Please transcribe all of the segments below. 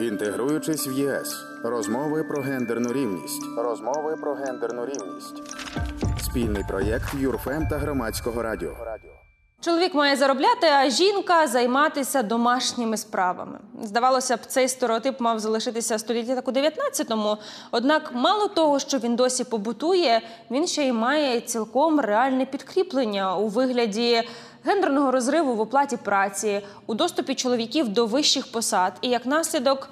Інтегруючись в ЄС, розмови про гендерну рівність. Розмови про гендерну рівність. Спільний проєкт Юрфем та громадського радіо. Чоловік має заробляти, а жінка займатися домашніми справами. Здавалося б, цей стереотип мав залишитися в столітті так у 19-му. Однак, мало того, що він досі побутує, він ще й має цілком реальне підкріплення у вигляді гендерного розриву в оплаті праці, у доступі чоловіків до вищих посад і як наслідок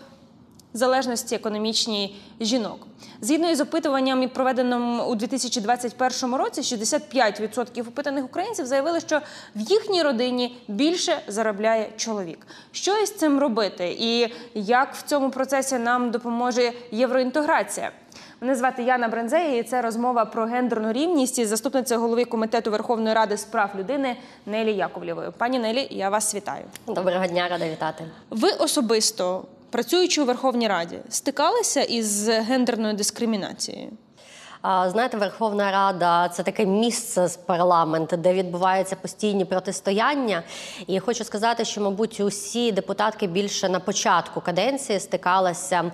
залежності економічній жінок. Згідно із опитуванням, проведеним у 2021 році, 65% опитаних українців заявили, що в їхній родині більше заробляє чоловік. Що із цим робити, і як в цьому процесі нам допоможе євроінтеграція? Мене звати Яна Брензея, і це розмова про гендерну рівність із заступницею голови комітету Верховної Ради з прав людини Нелі Яковлєвою. Пані Нелі, я вас вітаю. Доброго дня, рада вітати. Ви особисто працюючи у Верховній Раді, стикалися із гендерною дискримінацією? Знаєте, Верховна Рада це таке місце з парламенту, де відбуваються постійні протистояння. І хочу сказати, що, мабуть, усі депутатки більше на початку каденції стикалися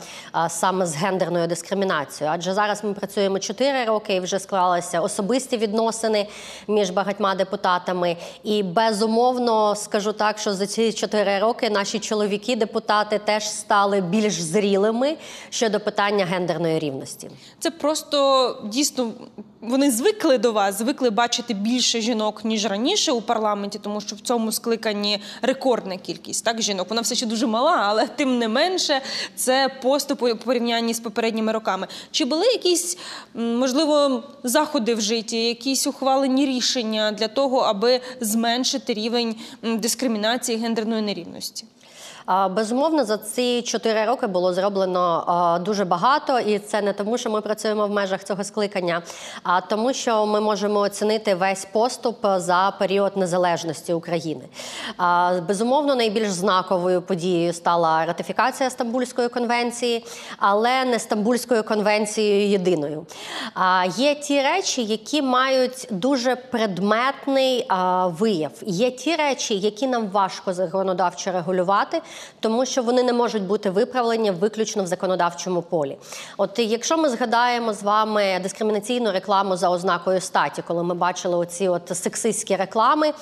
саме з гендерною дискримінацією. Адже зараз ми працюємо 4 роки і вже склалися особисті відносини між багатьма депутатами. І безумовно скажу так, що за ці 4 роки наші чоловіки-депутати теж стали більш зрілими щодо питання гендерної рівності. Це просто дійсно вони звикли до вас, звикли бачити більше жінок ніж раніше у парламенті, тому що в цьому скликанні рекордна кількість так жінок. Вона все ще дуже мала, але тим не менше це поступ у порівнянні з попередніми роками. Чи були якісь можливо заходи в житті, якісь ухвалені рішення для того, аби зменшити рівень дискримінації гендерної нерівності? Безумовно, за ці чотири роки було зроблено дуже багато, і це не тому, що ми працюємо в межах цього скликання, а тому, що ми можемо оцінити весь поступ за період незалежності України. Безумовно, найбільш знаковою подією стала ратифікація Стамбульської конвенції, але не Стамбульською конвенцією єдиною. Є ті речі, які мають дуже предметний вияв. Є ті речі, які нам важко законодавчо регулювати тому що вони не можуть бути виправлені виключно в законодавчому полі. От якщо ми згадаємо з вами дискримінаційну рекламу за ознакою статі, коли ми бачили оці от сексистські реклами,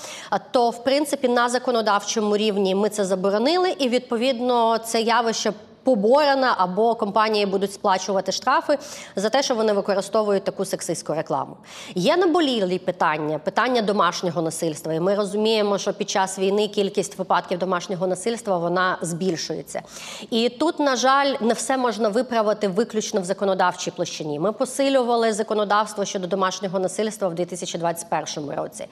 то в принципі на законодавчому рівні ми це заборонили, і відповідно це явище поборена, або компанії будуть сплачувати штрафи за те, що вони використовують таку сексистську рекламу. Є наболілі питання, питання домашнього насильства. І ми розуміємо, що під час війни кількість випадків домашнього насильства вона збільшується. І тут, на жаль, не все можна виправити виключно в законодавчій площині. Ми посилювали законодавство щодо домашнього насильства в 2021 році.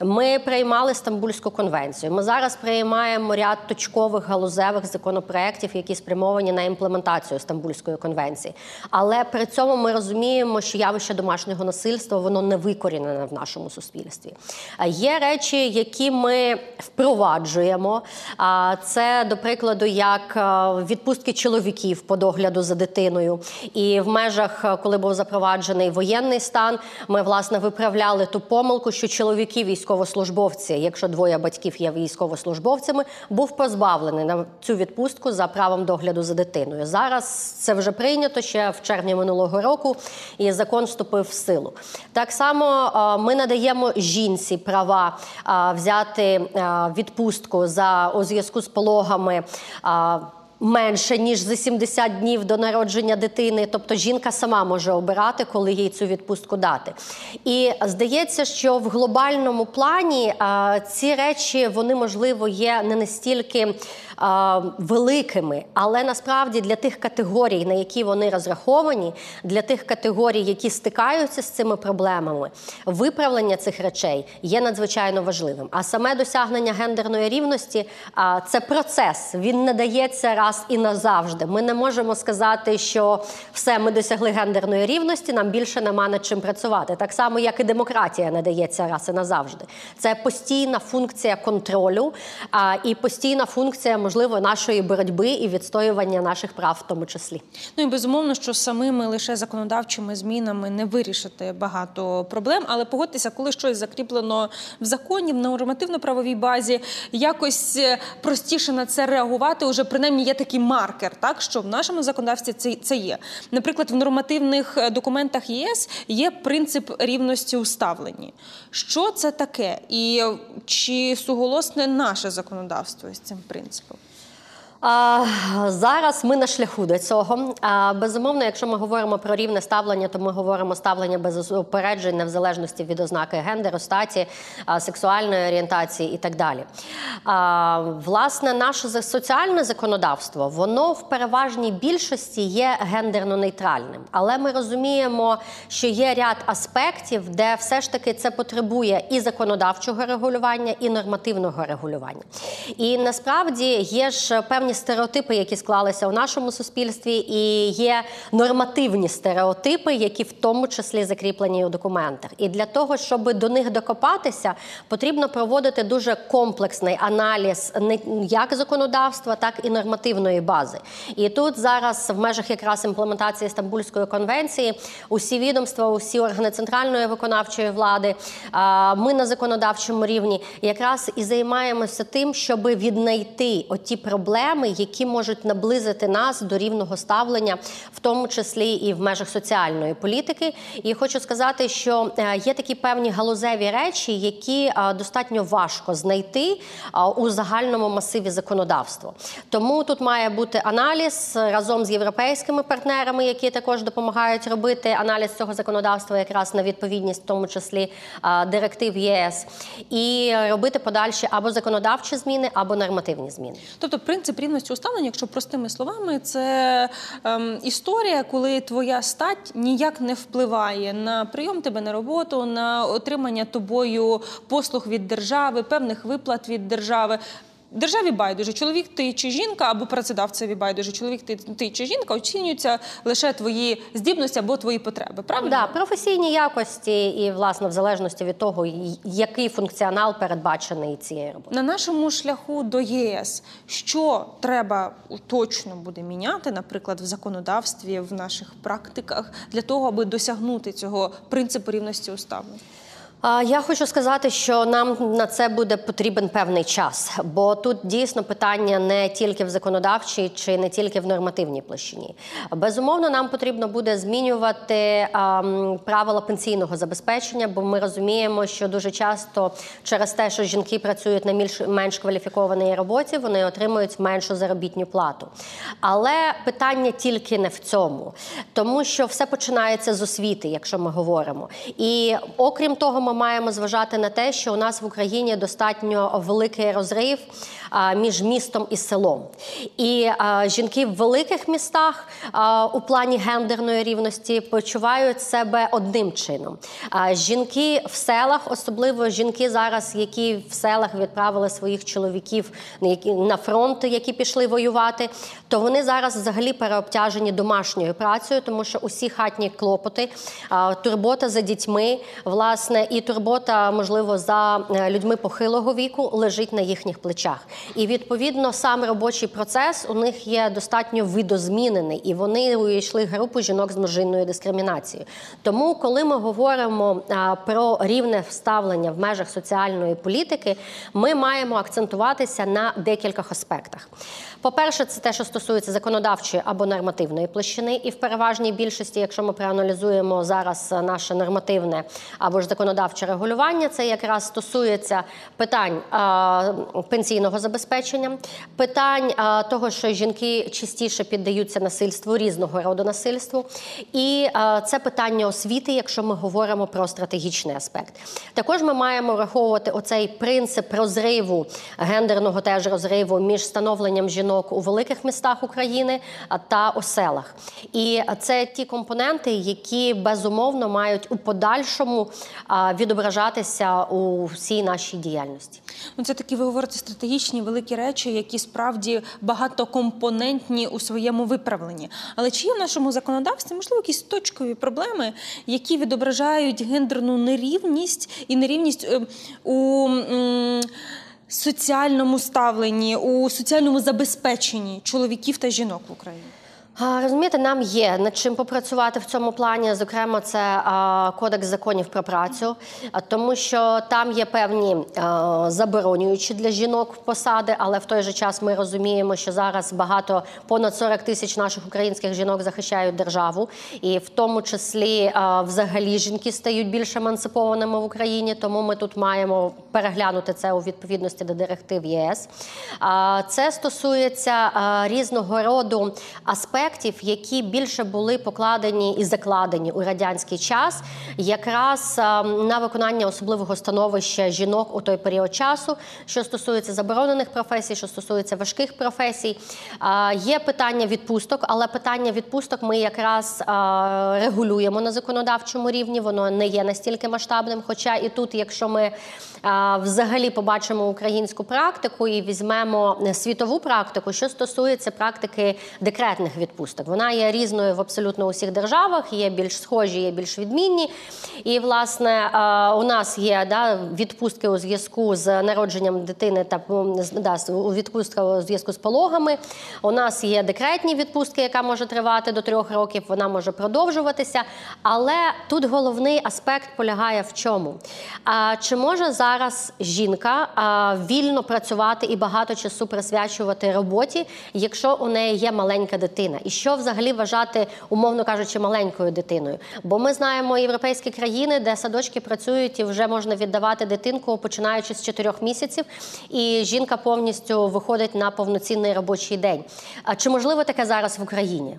Ми приймали Стамбульську конвенцію. Ми зараз приймаємо ряд точкових галузевих законопроєктів, які спрямовані спрямовані на імплементацію Стамбульської конвенції. Але при цьому ми розуміємо, що явище домашнього насильства воно не викорінене в нашому суспільстві. Є речі, які ми впроваджуємо. Це, до прикладу, як відпустки чоловіків по догляду за дитиною. І в межах, коли був запроваджений воєнний стан, ми власне виправляли ту помилку, що чоловіки, військовослужбовці, якщо двоє батьків є військовослужбовцями, був позбавлений на цю відпустку за правом догляду за за дитиною. Зараз це вже прийнято ще в червні минулого року, і закон вступив в силу. Так само ми надаємо жінці права взяти відпустку за у зв'язку з пологами менше ніж за 70 днів до народження дитини. Тобто жінка сама може обирати, коли їй цю відпустку дати. І здається, що в глобальному плані а, ці речі вони можливо є не настільки великими, але насправді для тих категорій, на які вони розраховані, для тих категорій, які стикаються з цими проблемами, виправлення цих речей є надзвичайно важливим. А саме досягнення гендерної рівності це процес. Він не дається раз і назавжди. Ми не можемо сказати, що все ми досягли гендерної рівності, нам більше нема над чим працювати. Так само, як і демократія не дається раз і назавжди. Це постійна функція контролю і постійна функція можливості можливо нашої боротьби і відстоювання наших прав, в тому числі. Ну і безумовно, що самими лише законодавчими змінами не вирішити багато проблем, але погодьтеся, коли щось закріплено в законі, в нормативно-правовій базі, якось е, простіше на це реагувати. Уже принаймні є такий маркер, так що в нашому законодавстві це, це є. Наприклад, в нормативних е, документах ЄС є принцип рівності у ставленні. Що це таке, і чи суголосне наше законодавство з цим принципом? Зараз ми на шляху до цього. Безумовно, якщо ми говоримо про рівне ставлення, то ми говоримо ставлення без упереджень в залежності від ознаки гендеру, статі, сексуальної орієнтації і так далі. Власне, наше соціальне законодавство, воно в переважній більшості є гендерно-нейтральним. Але ми розуміємо, що є ряд аспектів, де все ж таки це потребує і законодавчого регулювання, і нормативного регулювання. І насправді є ж певні певні стереотипи, які склалися у нашому суспільстві, і є нормативні стереотипи, які в тому числі закріплені у документах. І для того, щоб до них докопатися, потрібно проводити дуже комплексний аналіз як законодавства, так і нормативної бази. І тут зараз, в межах якраз імплементації Стамбульської конвенції, усі відомства, усі органи центральної виконавчої влади, ми на законодавчому рівні якраз і займаємося тим, щоб віднайти оті проблеми теми, які можуть наблизити нас до рівного ставлення, в тому числі і в межах соціальної політики. І хочу сказати, що е, є такі певні галузеві речі, які е, достатньо важко знайти е, у загальному масиві законодавства. Тому тут має бути аналіз разом з європейськими партнерами, які також допомагають робити аналіз цього законодавства, якраз на відповідність, в тому числі директив ЄС, і робити подальші або законодавчі зміни, або нормативні зміни. Тобто, принцип рівності уставлення, якщо простими словами, це ем, історія, коли твоя стать ніяк не впливає на прийом тебе на роботу, на отримання тобою послуг від держави, певних виплат від держави. Державі байдуже, чоловік ти чи жінка, або працедавцеві байдуже, чоловік ти, ти чи жінка оцінюються лише твої здібності або твої потреби. Правильно? Да, професійні якості і власне в залежності від того, який функціонал передбачений цією роботою. на нашому шляху до ЄС. Що треба точно буде міняти, наприклад, в законодавстві, в наших практиках для того, аби досягнути цього принципу рівності уставлення? Я хочу сказати, що нам на це буде потрібен певний час, бо тут дійсно питання не тільки в законодавчій чи не тільки в нормативній площині. Безумовно, нам потрібно буде змінювати правила пенсійного забезпечення, бо ми розуміємо, що дуже часто через те, що жінки працюють на менш, менш кваліфікованій роботі, вони отримують меншу заробітню плату. Але питання тільки не в цьому, тому що все починається з освіти, якщо ми говоримо. І окрім того, ми маємо зважати на те, що у нас в Україні достатньо великий розрив між містом і селом. І жінки в великих містах у плані гендерної рівності почувають себе одним чином. Жінки в селах, особливо жінки зараз, які в селах відправили своїх чоловіків на фронт, які пішли воювати, то вони зараз взагалі переобтяжені домашньою працею, тому що усі хатні клопоти, турбота за дітьми, власне, і турбота, можливо, за е, людьми похилого віку лежить на їхніх плечах. І відповідно сам робочий процес у них є достатньо видозмінений, і вони увійшли групу жінок з множинною дискримінацією. Тому, коли ми говоримо про рівне вставлення в межах соціальної політики, ми маємо акцентуватися на декількох аспектах. По-перше, це те, що стосується законодавчої або нормативної площини, і в переважній більшості, якщо ми проаналізуємо зараз наше нормативне або ж законодавче регулювання, це якраз стосується питань пенсійного забезпечення, питань а, того, що жінки частіше піддаються насильству різного роду насильству, і а, це питання освіти, якщо ми говоримо про стратегічний аспект. Також ми маємо враховувати оцей принцип розриву гендерного теж розриву між встановленням жінок у великих містах України та у селах. І це ті компоненти, які безумовно мають у подальшому відображатися у всій нашій діяльності. Ну, це такі ви говорите стратегічні великі речі, які справді багатокомпонентні у своєму виправленні. Але чи є в нашому законодавстві можливо якісь точкові проблеми, які відображають гендерну нерівність і нерівність е, у соціальному ставленні, у соціальному забезпеченні чоловіків та жінок в Україні? Розумієте, нам є над чим попрацювати в цьому плані. Зокрема, це кодекс законів про працю, тому що там є певні заборонюючі для жінок посади, але в той же час ми розуміємо, що зараз багато понад 40 тисяч наших українських жінок захищають державу, і в тому числі взагалі жінки стають більш емансипованими в Україні. Тому ми тут маємо переглянути це у відповідності до директив ЄС. А, Це стосується різного роду аспектів аспектів, які більше були покладені і закладені у радянський час, якраз на виконання особливого становища жінок у той період часу, що стосується заборонених професій, що стосується важких професій. Є питання відпусток, але питання відпусток ми якраз регулюємо на законодавчому рівні. Воно не є настільки масштабним. Хоча і тут, якщо ми взагалі побачимо українську практику і візьмемо світову практику, що стосується практики декретних відпусток. Вона є різною в абсолютно усіх державах, є більш схожі, є більш відмінні. І, власне, у нас є да, відпустки у зв'язку з народженням дитини та да, відпустка у зв'язку з пологами. У нас є декретні відпустки, яка може тривати до трьох років, вона може продовжуватися. Але тут головний аспект полягає в чому? А, Чи може зараз жінка а, вільно працювати і багато часу присвячувати роботі, якщо у неї є маленька дитина? І що взагалі вважати, умовно кажучи, маленькою дитиною. Бо ми знаємо європейські країни, де садочки працюють і вже можна віддавати дитинку, починаючи з 4 місяців, і жінка повністю виходить на повноцінний робочий день. А чи можливо таке зараз в Україні?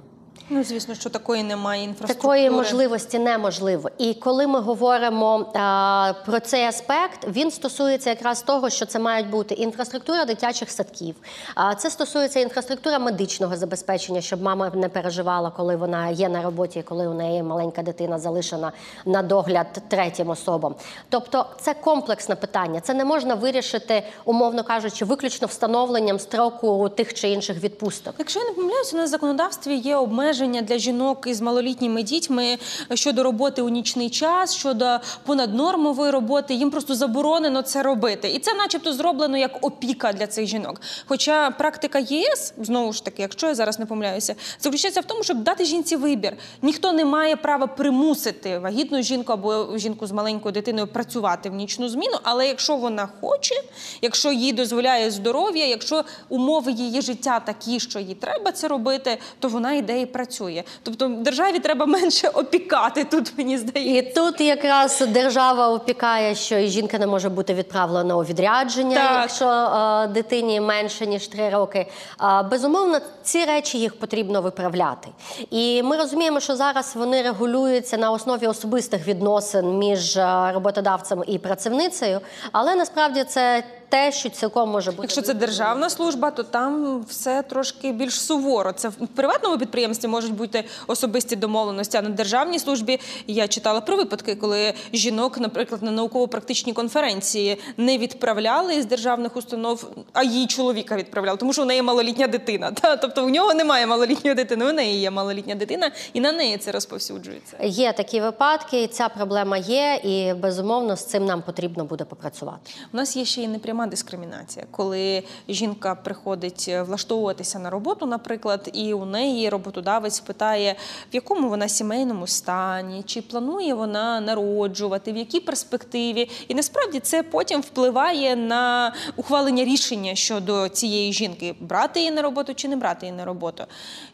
Ну, звісно, що такої немає інфраструктури. Такої можливості неможливо. І коли ми говоримо а, про цей аспект, він стосується якраз того, що це мають бути інфраструктура дитячих садків. А це стосується інфраструктура медичного забезпечення, щоб мама не переживала, коли вона є на роботі, коли у неї маленька дитина залишена на догляд третім особам. Тобто, це комплексне питання. Це не можна вирішити, умовно кажучи, виключно встановленням строку тих чи інших відпусток. Якщо я не помиляюся, на законодавстві є обмеження обмеження для жінок із малолітніми дітьми щодо роботи у нічний час, щодо понаднормової роботи. Їм просто заборонено це робити, і це, начебто, зроблено як опіка для цих жінок. Хоча практика ЄС знову ж таки, якщо я зараз не помиляюся, заключається в тому, щоб дати жінці вибір. Ніхто не має права примусити вагітну жінку або жінку з маленькою дитиною працювати в нічну зміну. Але якщо вона хоче, якщо їй дозволяє здоров'я, якщо умови її життя такі, що їй треба це робити, то вона йде і працює працює. Тобто державі треба менше опікати тут, мені здається. І тут якраз держава опікає, що і жінка не може бути відправлена у відрядження, так. якщо а, дитині менше ніж три роки. А, безумовно, ці речі їх потрібно виправляти. І ми розуміємо, що зараз вони регулюються на основі особистих відносин між роботодавцем і працівницею, але насправді це те, що цілком може бути. Якщо це державна служба, то там все трошки більш суворо. Це в приватному підприємстві можуть бути особисті домовленості. А на державній службі я читала про випадки, коли жінок, наприклад, на науково-практичній конференції не відправляли із державних установ, а її чоловіка відправляли, тому що у неї малолітня дитина. Та тобто у нього немає малолітньої дитини, у неї є малолітня дитина, і на неї це розповсюджується. Є такі випадки, і ця проблема є, і безумовно з цим нам потрібно буде попрацювати. У нас є ще й непряма пряма дискримінація, коли жінка приходить е, влаштовуватися на роботу, наприклад, і у неї роботодавець питає, в якому вона сімейному стані, чи планує вона народжувати, в якій перспективі, і насправді це потім впливає на ухвалення рішення щодо цієї жінки брати її на роботу чи не брати її на роботу.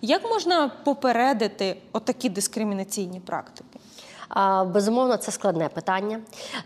Як можна попередити отакі дискримінаційні практики? Безумовно, це складне питання,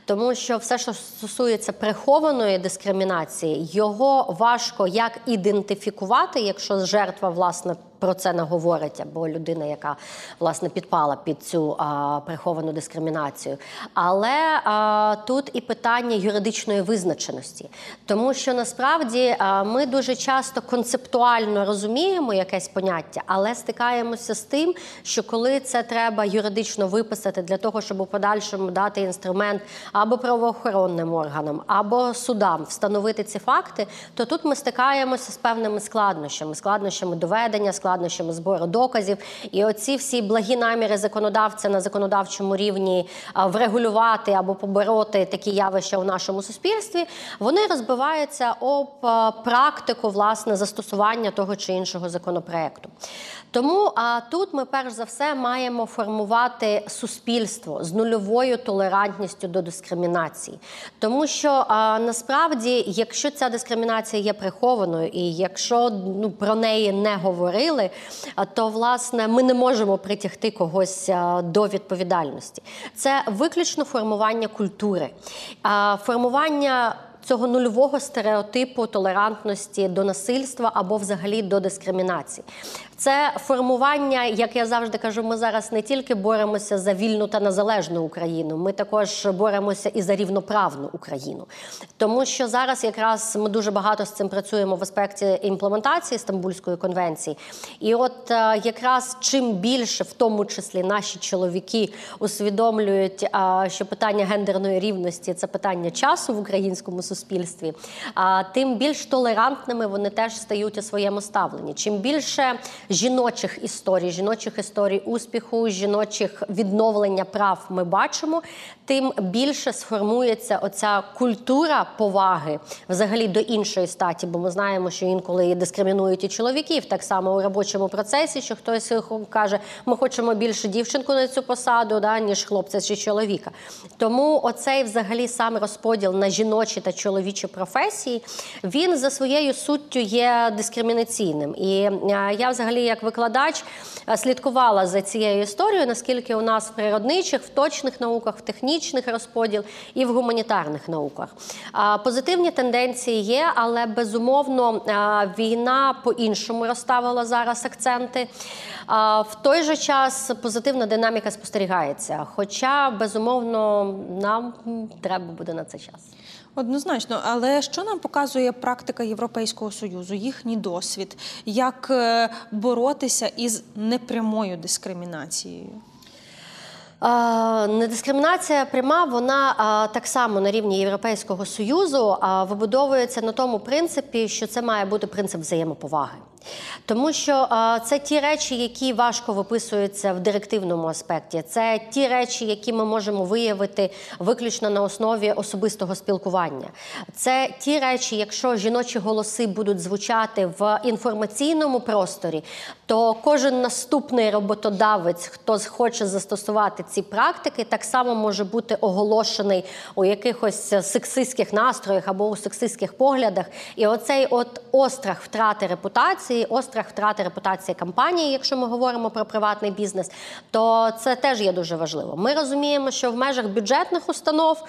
тому що все, що стосується прихованої дискримінації, його важко як ідентифікувати, якщо жертва власне про це не говорить, або людина, яка власне підпала під цю а, приховану дискримінацію. Але а, тут і питання юридичної визначеності, тому що насправді а, ми дуже часто концептуально розуміємо якесь поняття, але стикаємося з тим, що коли це треба юридично виписати для того, щоб у подальшому дати інструмент або правоохоронним органам, або судам встановити ці факти, то тут ми стикаємося з певними складнощами, складнощами доведення, складнощами складнощами збору доказів. І оці всі благі наміри законодавця на законодавчому рівні врегулювати або побороти такі явища у нашому суспільстві, вони розбиваються об практику власне застосування того чи іншого законопроекту. Тому а тут ми перш за все маємо формувати суспільство з нульовою толерантністю до дискримінації, тому що а, насправді, якщо ця дискримінація є прихованою, і якщо ну про неї не говорили, то власне ми не можемо притягти когось до відповідальності. Це виключно формування культури, формування цього нульового стереотипу толерантності до насильства або взагалі до дискримінації. Це формування, як я завжди кажу, ми зараз не тільки боремося за вільну та незалежну Україну, ми також боремося і за рівноправну Україну, тому що зараз якраз ми дуже багато з цим працюємо в аспекті імплементації Стамбульської конвенції. І от е, якраз чим більше, в тому числі наші чоловіки, усвідомлюють, що питання гендерної рівності це питання часу в українському суспільстві, тим більш толерантними вони теж стають у своєму ставленні. Чим більше жіночих історій, жіночих історій успіху, жіночих відновлення прав ми бачимо, тим більше сформується оця культура поваги взагалі до іншої статі, бо ми знаємо, що інколи дискримінують і чоловіків так само у робочому процесі, що хтось каже, ми хочемо більше дівчинку на цю посаду, да, ніж хлопця чи чоловіка. Тому оцей взагалі сам розподіл на жіночі та чоловічі професії, він за своєю суттю є дискримінаційним. І я взагалі, як викладач, слідкувала за цією історією, наскільки у нас в природничих, в точних науках, в технічних розподіл і в гуманітарних науках. Позитивні тенденції є, але безумовно війна по-іншому розставила зараз акценти. В той же час позитивна динаміка спостерігається. Хоча безумовно нам треба буде на це час. Однозначно, але що нам показує практика Європейського союзу, їхній досвід, як е, боротися із непрямою дискримінацією? Недискримінація пряма, вона так само на рівні Європейського союзу вибудовується на тому принципі, що це має бути принцип взаємоповаги. Тому що а, це ті речі, які важко виписуються в директивному аспекті. Це ті речі, які ми можемо виявити виключно на основі особистого спілкування. Це ті речі, якщо жіночі голоси будуть звучати в інформаційному просторі, то кожен наступний роботодавець, хто хоче застосувати ці практики, так само може бути оголошений у якихось сексистських настроях або у сексистських поглядах. І оцей от острах втрати репутації репутації, острах втрати репутації компанії, якщо ми говоримо про приватний бізнес, то це теж є дуже важливо. Ми розуміємо, що в межах бюджетних установ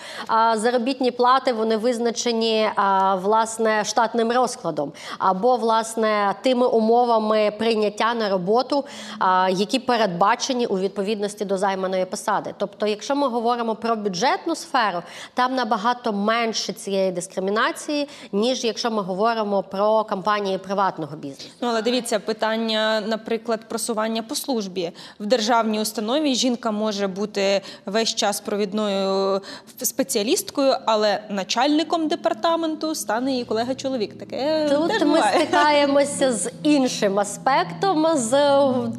заробітні плати вони визначені власне штатним розкладом або власне тими умовами прийняття на роботу, які передбачені у відповідності до займаної посади. Тобто, якщо ми говоримо про бюджетну сферу, там набагато менше цієї дискримінації, ніж якщо ми говоримо про компанії приватного бізнесу. Ну але дивіться, питання, наприклад, просування по службі в державній установі. Жінка може бути весь час провідною спеціалісткою, але начальником департаменту стане її колега-чоловік. Таке тут теж ми стикаємося з іншим аспектом, з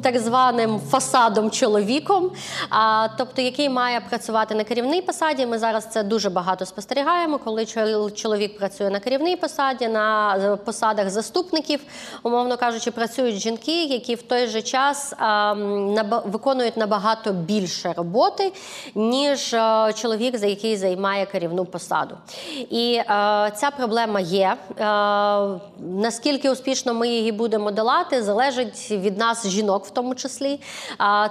так званим фасадом чоловіком, а тобто, який має працювати на керівній посаді. Ми зараз це дуже багато спостерігаємо, коли чоловік працює на керівній посаді, на посадах заступників умовно кажучи, працюють жінки, які в той же час виконують набагато більше роботи, ніж а, чоловік, за який займає керівну посаду. І а, ця проблема є. А, наскільки успішно ми її будемо долати, залежить від нас, жінок, в тому числі.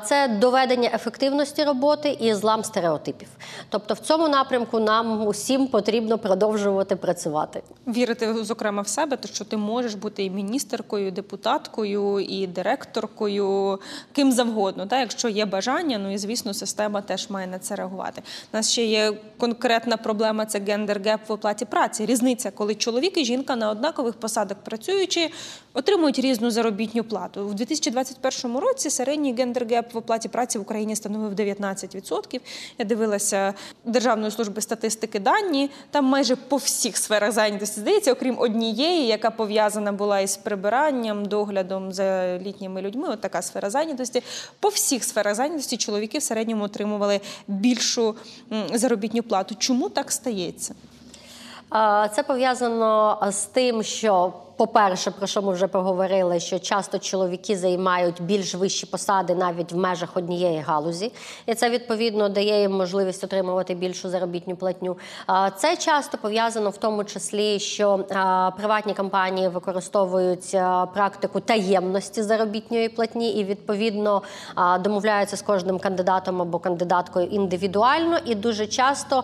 Це доведення ефективності роботи і злам стереотипів. Тобто, в цьому напрямку нам усім потрібно продовжувати працювати. Вірити, зокрема, в себе, то що ти можеш бути і міністеркою міністеркою, депутаткою і директоркою, ким завгодно. Та якщо є бажання, ну і звісно, система теж має на це реагувати. У нас ще є конкретна проблема: це gender gap в оплаті праці. Різниця, коли чоловік і жінка на однакових посадах працюючи, отримують різну заробітню плату. У 2021 році середній gender gap в оплаті праці в Україні становив 19%. Я дивилася Державної служби статистики дані. Там майже по всіх сферах зайнятості здається, окрім однієї, яка пов'язана була із прибиранням доглядом за літніми людьми. От така сфера зайнятості. По всіх сферах зайнятості чоловіки в середньому отримували більшу заробітну плату. Чому так стається? Це пов'язано з тим, що по-перше, про що ми вже поговорили, що часто чоловіки займають більш вищі посади навіть в межах однієї галузі, і це відповідно дає їм можливість отримувати більшу заробітну платню. Це часто пов'язано в тому числі, що приватні компанії використовують практику таємності заробітної платні і відповідно домовляються з кожним кандидатом або кандидаткою індивідуально. І дуже часто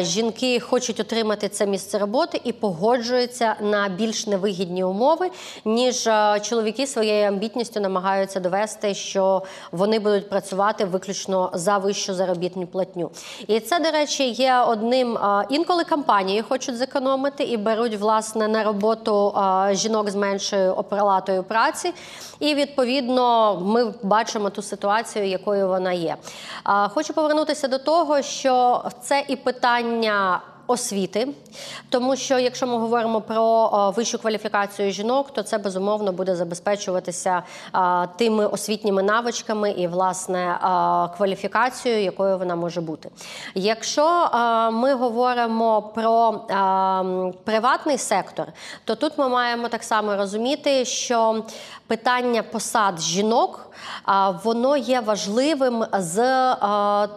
жінки хочуть отримати це місце роботи і погоджуються на більш невигідні вигідні умови, ніж е, чоловіки своєю амбітністю намагаються довести, що вони будуть працювати виключно за вищу заробітну платню. І це, до речі, є одним е, інколи компанії хочуть зекономити і беруть власне на роботу е, жінок з меншою оператою праці. І відповідно ми бачимо ту ситуацію, якою вона є. Хочу повернутися до того, що це і питання освіти, тому що якщо ми говоримо про вищу кваліфікацію жінок, то це безумовно буде забезпечуватися тими освітніми навичками і власне кваліфікацією, якою вона може бути. Якщо ми говоримо про приватний сектор, то тут ми маємо так само розуміти, що питання посад жінок воно є важливим з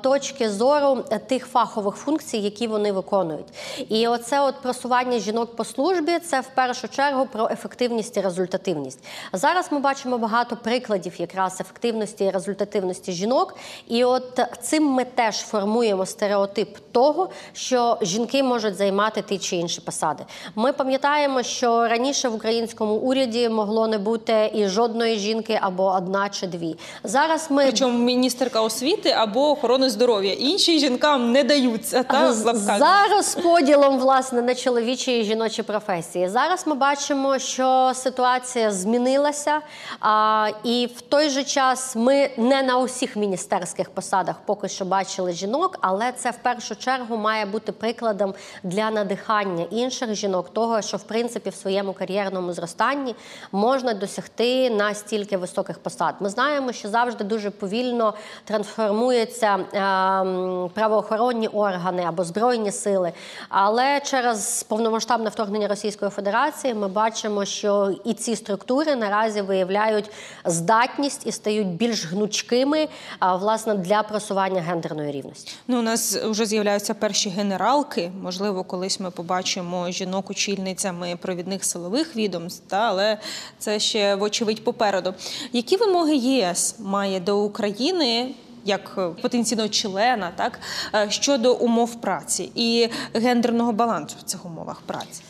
точки зору тих фахових функцій, які вони виконують. І оце от просування жінок по службі це в першу чергу про ефективність і результативність. Зараз ми бачимо багато прикладів якраз ефективності і результативності жінок. І от цим ми теж формуємо стереотип того, що жінки можуть займати ті чи інші посади. Ми пам'ятаємо, що раніше в українському уряді могло не бути і жодної жінки або одна чи дві. Зараз ми причому міністерка освіти або охорони здоров'я. Інші жінкам не даються. Та за розподілом власне на чоловічі і жіночі професії. Зараз ми бачимо, що ситуація змінилася, а, і в той же час ми не на усіх міністерських посадах поки що бачили жінок, але це в першу чергу має бути прикладом для надихання інших жінок, того що в принципі в своєму кар'єрному зростанні можна досягти на стільки високих посад. Ми знаємо, що завжди дуже повільно трансформуються е, правоохоронні органи або збройні сили. Але через повномасштабне вторгнення Російської Федерації ми бачимо, що і ці структури наразі виявляють здатність і стають більш гнучкими власне для просування гендерної рівності. Ну у нас вже з'являються перші генералки. Можливо, колись ми побачимо жінок очільницями провідних силових відомств, та але це ще вочевидь попереду. Які вимоги ЄС має до України? як е, потенційного члена, так е, щодо умов праці і гендерного балансу в цих умовах праці.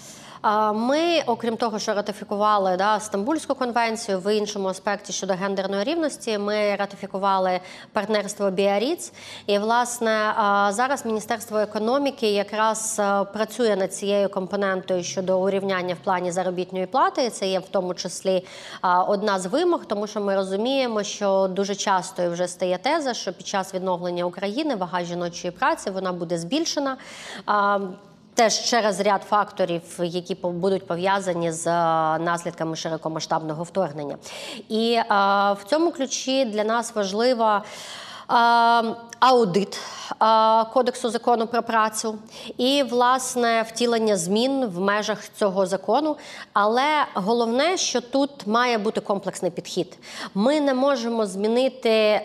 Ми, окрім того, що ратифікували да, Стамбульську конвенцію в іншому аспекті щодо гендерної рівності, ми ратифікували партнерство Біаріц. І власне зараз Міністерство економіки якраз працює над цією компонентою щодо урівняння в плані заробітної плати. Це є в тому числі одна з вимог, тому що ми розуміємо, що дуже часто вже стає теза, що під час відновлення України вага жіночої праці вона буде збільшена. Теж через ряд факторів, які будуть пов'язані з е, наслідками широкомасштабного вторгнення, і е, в цьому ключі для нас важлива е, аудит Кодексу закону про працю і власне втілення змін в межах цього закону. Але головне, що тут має бути комплексний підхід. Ми не можемо змінити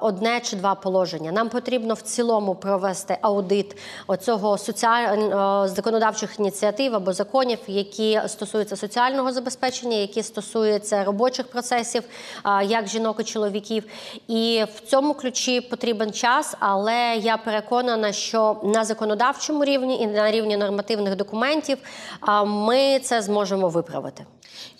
одне чи два положення. Нам потрібно в цілому провести аудит оцього соціаль... законодавчих ініціатив або законів, які стосуються соціального забезпечення, які стосуються робочих процесів, як жінок і чоловіків. І в цьому ключі потрібен час, але я переконана, що на законодавчому рівні і на рівні нормативних документів ми це зможемо виправити.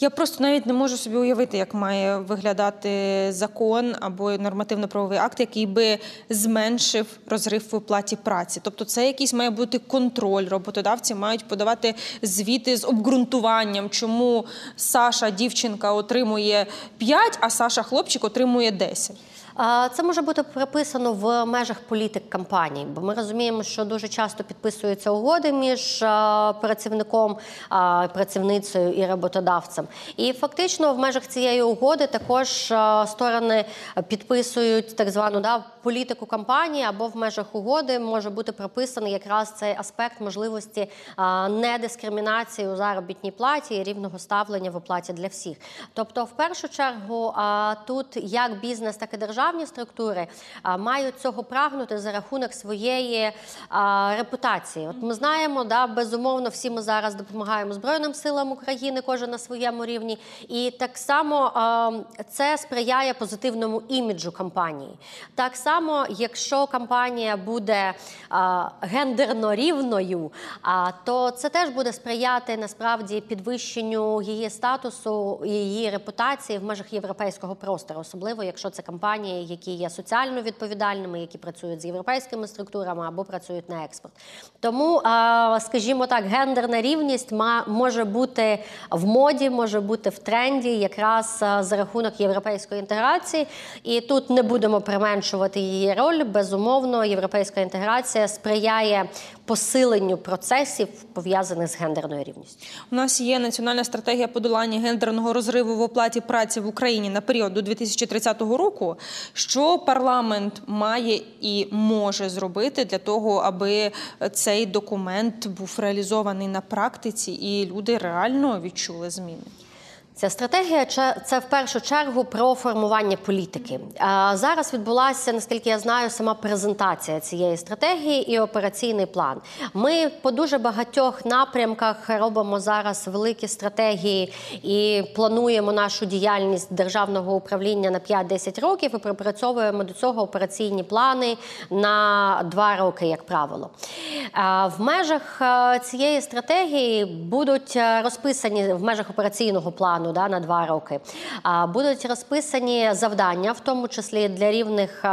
Я просто навіть не можу собі уявити, як має виглядати закон або нормативно-правовий акт, який би зменшив розрив в оплаті праці. Тобто, це якийсь має бути контроль. Роботодавці мають подавати звіти з обґрунтуванням, чому Саша дівчинка отримує 5, а Саша хлопчик отримує 10. Це може бути прописано в межах політик компаній, бо ми розуміємо, що дуже часто підписуються угоди між працівником, працівницею і роботодавцем. І фактично в межах цієї угоди також сторони підписують так звану да, політику компанії, або в межах угоди може бути прописаний якраз цей аспект можливості недискримінації у заробітній платі і рівного ставлення в оплаті для всіх. Тобто, в першу чергу, тут як бізнес, так і державні структури мають цього прагнути за рахунок своєї репутації. От ми знаємо, да, безумовно, всі ми зараз допомагаємо Збройним силам України, кожен на своєму рівні, і так само це сприяє позитивному іміджу компанії. Так само, якщо компанія буде гендерно рівною, то це теж буде сприяти насправді підвищенню її статусу і її репутації в межах європейського простору, особливо якщо це компанії, які є соціально відповідальними, які працюють з європейськими структурами або працюють на експорт. Тому, скажімо так, гендерна рівність може бути в моді, може бути в тренді, якраз за рахунок європейської інтеграції. І тут не будемо применшувати її роль. Безумовно, європейська інтеграція сприяє посиленню процесів пов'язаних з гендерною рівністю. У нас є національна стратегія подолання гендерного розриву в оплаті праці в Україні на період до 2030 року. Що парламент має і може зробити для того, аби цей документ був реалізований на практиці і люди реально відчули зміни? Ця стратегія це в першу чергу про формування політики. Зараз відбулася, наскільки я знаю, сама презентація цієї стратегії і операційний план. Ми по дуже багатьох напрямках робимо зараз великі стратегії і плануємо нашу діяльність державного управління на 5-10 років і пропрацьовуємо до цього операційні плани на 2 роки, як правило. В межах цієї стратегії будуть розписані в межах операційного плану да, на два роки. Будуть розписані завдання, в тому числі для рівних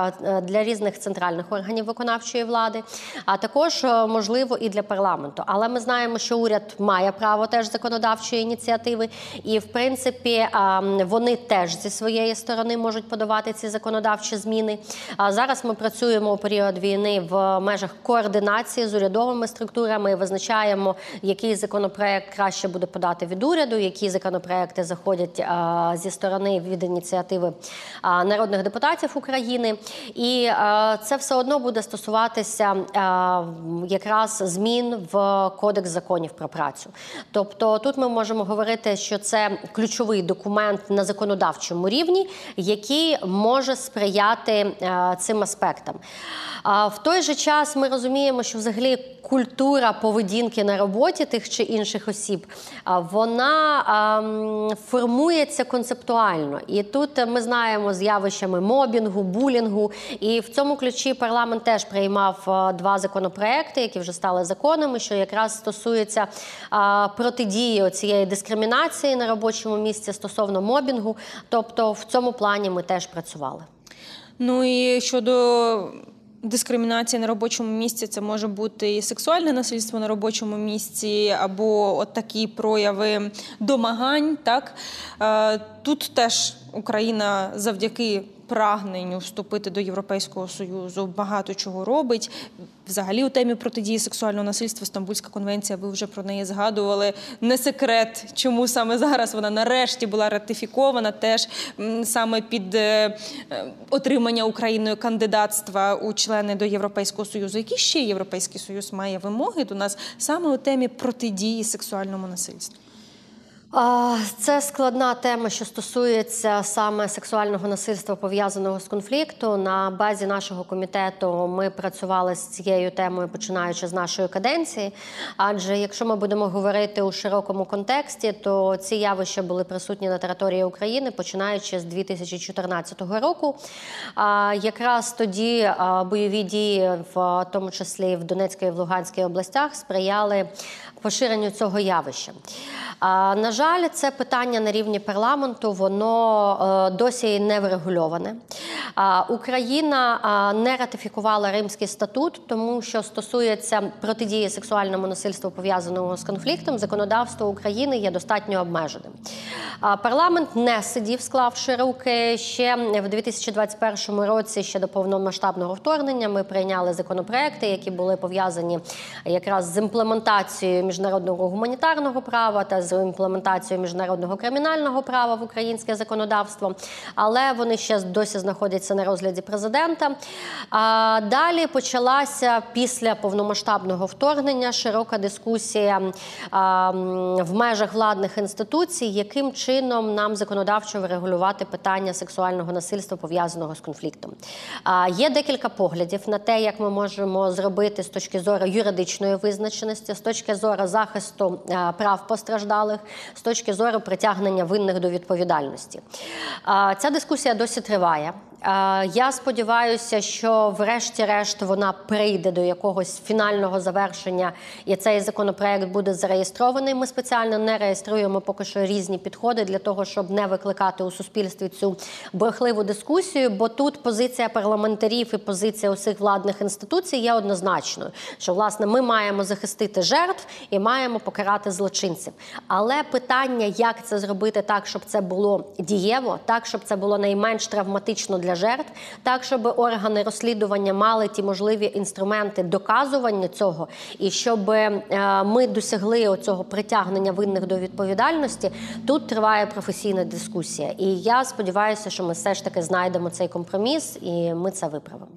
для різних центральних органів виконавчої влади, а також е, можливо і для парламенту. Але ми знаємо, що уряд має право теж законодавчої ініціативи, і в принципі вони теж зі своєї сторони можуть подавати ці законодавчі зміни. Зараз ми працюємо у період війни в межах координації з урядовими структурами, визначаємо, який законопроект краще буде подати від уряду, які законопроекти заходять а, зі сторони від ініціативи народних депутатів України, і це все одно буде стосуватися якраз змін в кодекс законів про працю. Тобто тут ми можемо говорити, що це ключовий документ на законодавчому рівні, який може сприяти цим аспектам. В той же час ми розуміємо, що взагалі культура поведінки на роботі тих чи інших осіб, вона формується концептуально. І тут ми знаємо з явищами мобінгу, булінгу. І в цьому ключі парламент теж приймав два законопроекти, які вже стали законами, що якраз стосується протидії цієї дискримінації на робочому місці стосовно мобінгу. Тобто в цьому плані ми теж працювали. Ну і щодо дискримінації на робочому місці, це може бути і сексуальне насильство на робочому місці, або от такі прояви домагань. Так Е, тут теж Україна завдяки прагненню вступити до Європейського союзу багато чого робить. Взагалі, у темі протидії сексуального насильства Стамбульська конвенція. Ви вже про неї згадували. Не секрет, чому саме зараз вона нарешті була ратифікована, теж саме під е, е, отримання Україною кандидатства у члени до Європейського союзу. Які ще європейський союз має вимоги до нас саме у темі протидії сексуальному насильству? Це складна тема, що стосується саме сексуального насильства пов'язаного з конфлікту. На базі нашого комітету ми працювали з цією темою, починаючи з нашої каденції. Адже якщо ми будемо говорити у широкому контексті, то ці явища були присутні на території України починаючи з 2014 року. Якраз тоді бойові дії, в тому числі в Донецькій і в Луганській областях, сприяли поширенню цього явища. На жаль, це питання на рівні парламенту, воно е, досі не врегульоване. Україна не ратифікувала Римський статут, тому що стосується протидії сексуальному насильству пов'язаного з конфліктом, законодавство України є достатньо обмеженим. Парламент не сидів, склавши руки ще в 2021 році. Ще до повномасштабного вторгнення ми прийняли законопроекти, які були пов'язані якраз з імплементацією міжнародного гуманітарного права та з імплементацією міжнародного кримінального права в українське законодавство, але вони ще досі знаходяться на розгляді президента. А далі почалася після повномасштабного вторгнення широка дискусія в межах владних інституцій, яким чином нам законодавчо врегулювати питання сексуального насильства пов'язаного з конфліктом. Є декілька поглядів на те, як ми можемо зробити з точки зору юридичної визначеності, з точки зору захисту прав постраждалих, з точки зору притягнення винних до відповідальності. Ця дискусія досі триває. Я сподіваюся, що, врешті-решт, вона прийде до якогось фінального завершення, і цей законопроект буде зареєстрований. Ми спеціально не реєструємо поки що різні підходи для того, щоб не викликати у суспільстві цю брехливу дискусію. Бо тут позиція парламентарів і позиція усіх владних інституцій є однозначною, що власне ми маємо захистити жертв і маємо покарати злочинців. Але питання, як це зробити так, щоб це було дієво, так щоб це було найменш травматично для жертв, так щоб органи розслідування мали ті можливі інструменти доказування цього, і щоб е, ми досягли цього притягнення винних до відповідальності. Тут триває професійна дискусія, і я сподіваюся, що ми все ж таки знайдемо цей компроміс, і ми це виправимо.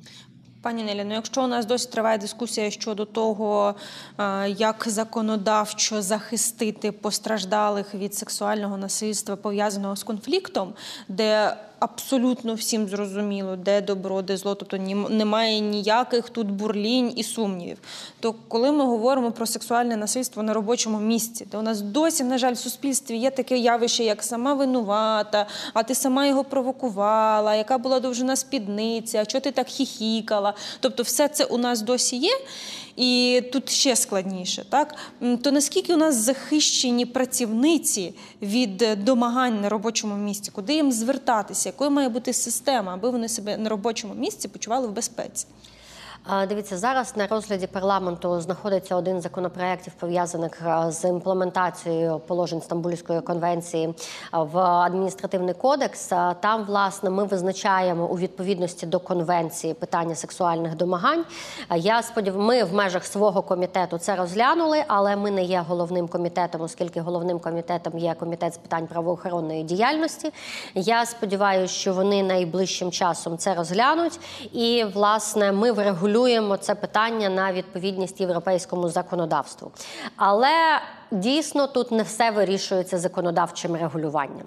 Пані Нелі, ну якщо у нас досі триває дискусія щодо того, е, як законодавчо захистити постраждалих від сексуального насильства пов'язаного з конфліктом, де абсолютно всім зрозуміло, де добро, де зло, тобто немає ніяких тут бурлінь і сумнівів. То коли ми говоримо про сексуальне насильство на робочому місці, де у нас досі, на жаль, в суспільстві є таке явище, як сама винувата, а ти сама його провокувала, яка була довжина спідниця, що ти так хіхікала. Тобто, все це у нас досі є і тут ще складніше, так то наскільки у нас захищені працівниці від домагань на робочому місці, куди їм звертатися, якою має бути система, аби вони себе на робочому місці почували в безпеці? Дивіться, зараз на розгляді парламенту знаходиться один з законопроєктів, пов'язаних з імплементацією положень Стамбульської конвенції в адміністративний кодекс. Там, власне, ми визначаємо у відповідності до конвенції питання сексуальних домагань. Я сподіваюся, ми в межах свого комітету це розглянули, але ми не є головним комітетом, оскільки головним комітетом є комітет з питань правоохоронної діяльності. Я сподіваюся, що вони найближчим часом це розглянуть, і власне ми врегулюємо регулюємо це питання на відповідність європейському законодавству. Але дійсно тут не все вирішується законодавчим регулюванням.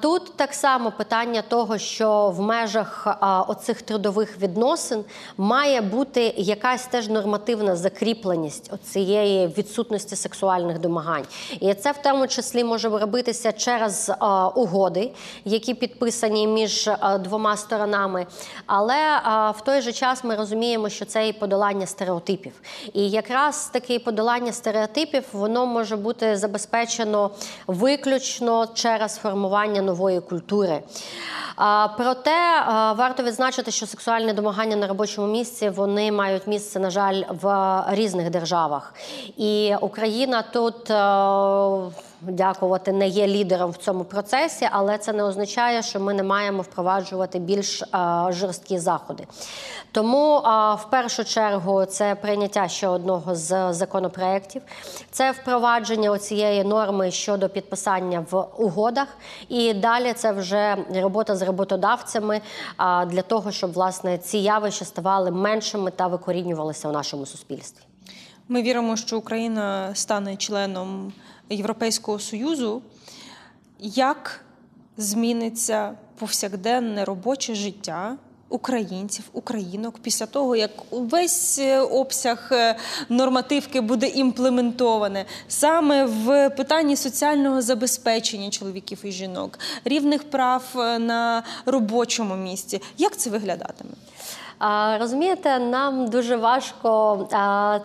Тут так само питання того, що в межах оцих трудових відносин має бути якась теж нормативна закріпленість цієї відсутності сексуальних домагань, і це в тому числі може робитися через угоди, які підписані між двома сторонами. Але в той же час ми розуміємо, що це і подолання стереотипів, і якраз таке подолання стереотипів воно може бути забезпечено виключно через формування нової культури. Проте варто відзначити, що сексуальне домагання на робочому місці вони мають місце, на жаль, в різних державах. І Україна тут дякувати не є лідером в цьому процесі, але це не означає, що ми не маємо впроваджувати більш жорсткі заходи. Тому в першу чергу це прийняття ще одного з законопроєктів, це впровадження цієї норми щодо підписання в угодах, і далі це вже робота з роботодавцями для того, щоб власне ці явища ставали меншими та викорінювалися у нашому суспільстві. Ми віримо, що Україна стане членом Європейського союзу. Як зміниться повсякденне робоче життя? Українців, українок після того, як весь е, обсяг е, нормативки буде імплементоване саме в питанні соціального забезпечення чоловіків і жінок, рівних прав е, на робочому місці, як це виглядатиме? Розумієте, нам дуже важко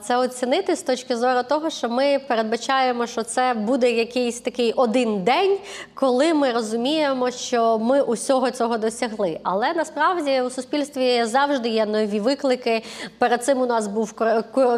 це оцінити з точки зору того, що ми передбачаємо, що це буде якийсь такий один день, коли ми розуміємо, що ми усього цього досягли. Але насправді у суспільстві завжди є нові виклики. Перед цим у нас був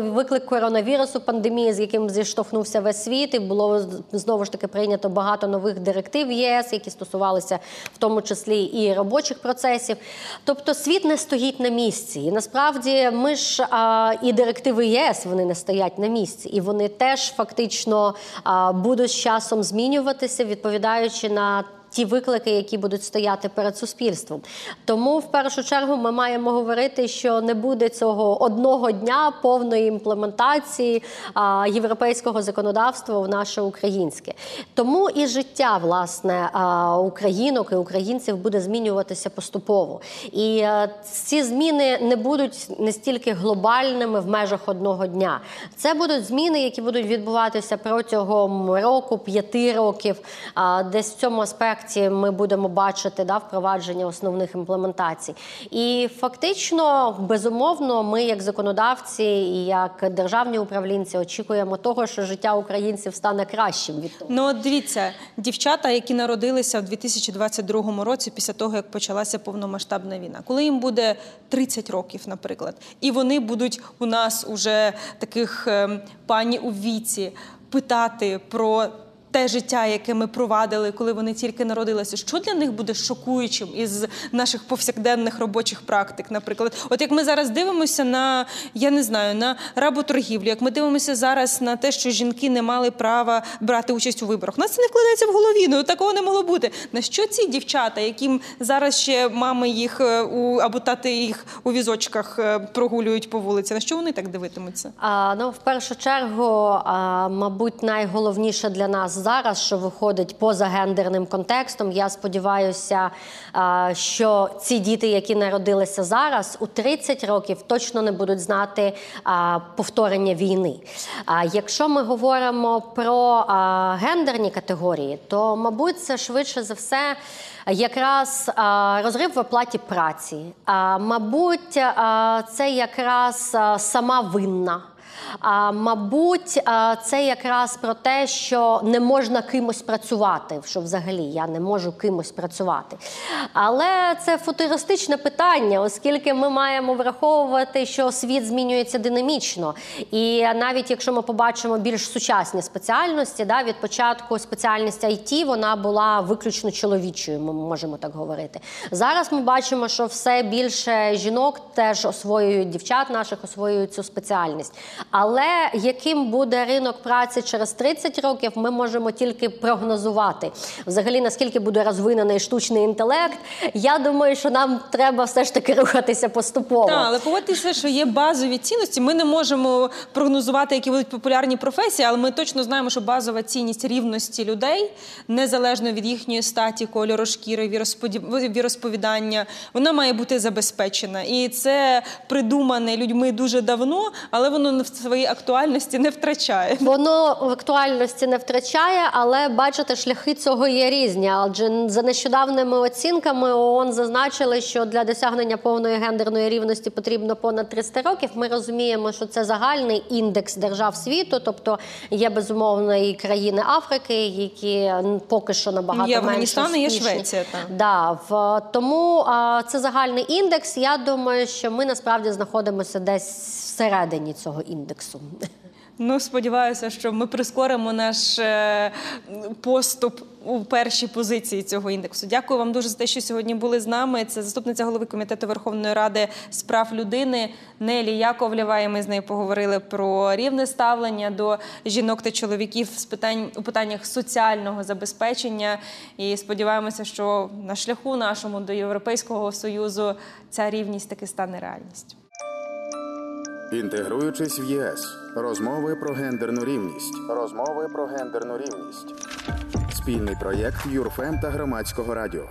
виклик коронавірусу, пандемії, з яким зіштовхнувся весь світ, і було знову ж таки прийнято багато нових директив ЄС, які стосувалися в тому числі і робочих процесів. Тобто світ не стоїть на місці. І насправді ми ж а, і директиви ЄС вони не стоять на місці, і вони теж фактично а, будуть з часом змінюватися, відповідаючи на ті виклики, які будуть стояти перед суспільством. Тому в першу чергу ми маємо говорити, що не буде цього одного дня повної імплементації а, європейського законодавства в наше українське. Тому і життя власне а, українок і українців буде змінюватися поступово. І а, е, ці зміни не будуть настільки глобальними в межах одного дня. Це будуть зміни, які будуть відбуватися протягом року, п'яти років, десь в цьому аспекті проєкті ми будемо бачити да, впровадження основних імплементацій. І фактично, безумовно, ми, як законодавці і як державні управлінці, очікуємо того, що життя українців стане кращим від того. Ну от дивіться, дівчата, які народилися в 2022 році, після того як почалася повномасштабна війна, коли їм буде 30 років, наприклад, і вони будуть у нас уже таких ем, пані у віці питати про те життя, яке ми провадили, коли вони тільки народилися, що для них буде шокуючим із наших повсякденних робочих практик, наприклад, от як ми зараз дивимося на я не знаю на работоргівлю, як ми дивимося зараз на те, що жінки не мали права брати участь у виборах, нас це не вкладається в голові. Ну такого не могло бути. На що ці дівчата, яким зараз ще мами їх е, у або тати їх у візочках е, прогулюють по вулиці? На що вони так дивитимуться? А, Ну в першу чергу, а, мабуть, найголовніше для нас зараз, що виходить поза гендерним контекстом. Я сподіваюся, що ці діти, які народилися зараз, у 30 років точно не будуть знати повторення війни. Якщо ми говоримо про гендерні категорії, то мабуть це швидше за все. Якраз розрив в оплаті праці, мабуть, це якраз сама винна. А, Мабуть, це якраз про те, що не можна кимось працювати, що взагалі я не можу кимось працювати. Але це футуристичне питання, оскільки ми маємо враховувати, що світ змінюється динамічно. І навіть якщо ми побачимо більш сучасні спеціальності, да, від початку спеціальність IT вона була виключно чоловічою, ми можемо так говорити. Зараз ми бачимо, що все більше жінок теж освоюють дівчат наших, освоюють цю спеціальність. Але яким буде ринок праці через 30 років, ми можемо тільки прогнозувати. Взагалі, наскільки буде розвинений штучний інтелект, я думаю, що нам треба все ж таки рухатися поступово. Так, але погодьтеся, що є базові цінності. Ми не можемо прогнозувати, які будуть популярні професії, але ми точно знаємо, що базова цінність рівності людей, незалежно від їхньої статі, кольору шкіри, віросповідання, вона має бути забезпечена. І це придумане людьми дуже давно, але воно не в своїй актуальності не втрачає. Воно в актуальності не втрачає, але бачите, шляхи цього є різні. Адже за нещодавними оцінками ООН зазначили, що для досягнення повної гендерної рівності потрібно понад 300 років. Ми розуміємо, що це загальний індекс держав світу, тобто є безумовно і країни Африки, які поки що набагато є Афганістан менше є Швеція. Так. Да, в тому а, це загальний індекс. Я думаю, що ми насправді знаходимося десь всередині цього індексу індексу. Ну, сподіваюся, що ми прискоримо наш е, поступ у першій позиції цього індексу. Дякую вам дуже за те, що сьогодні були з нами. Це заступниця голови комітету Верховної Ради з прав людини Нелі Яковлєва. І Ми з нею поговорили про рівне ставлення до жінок та чоловіків з питань у питаннях соціального забезпечення. І сподіваємося, що на шляху нашому до Європейського союзу ця рівність таки стане реальністю. Інтегруючись в ЄС, розмови про гендерну рівність. Розмови про гендерну рівність. Спільний проєкт Юрфем та громадського радіо.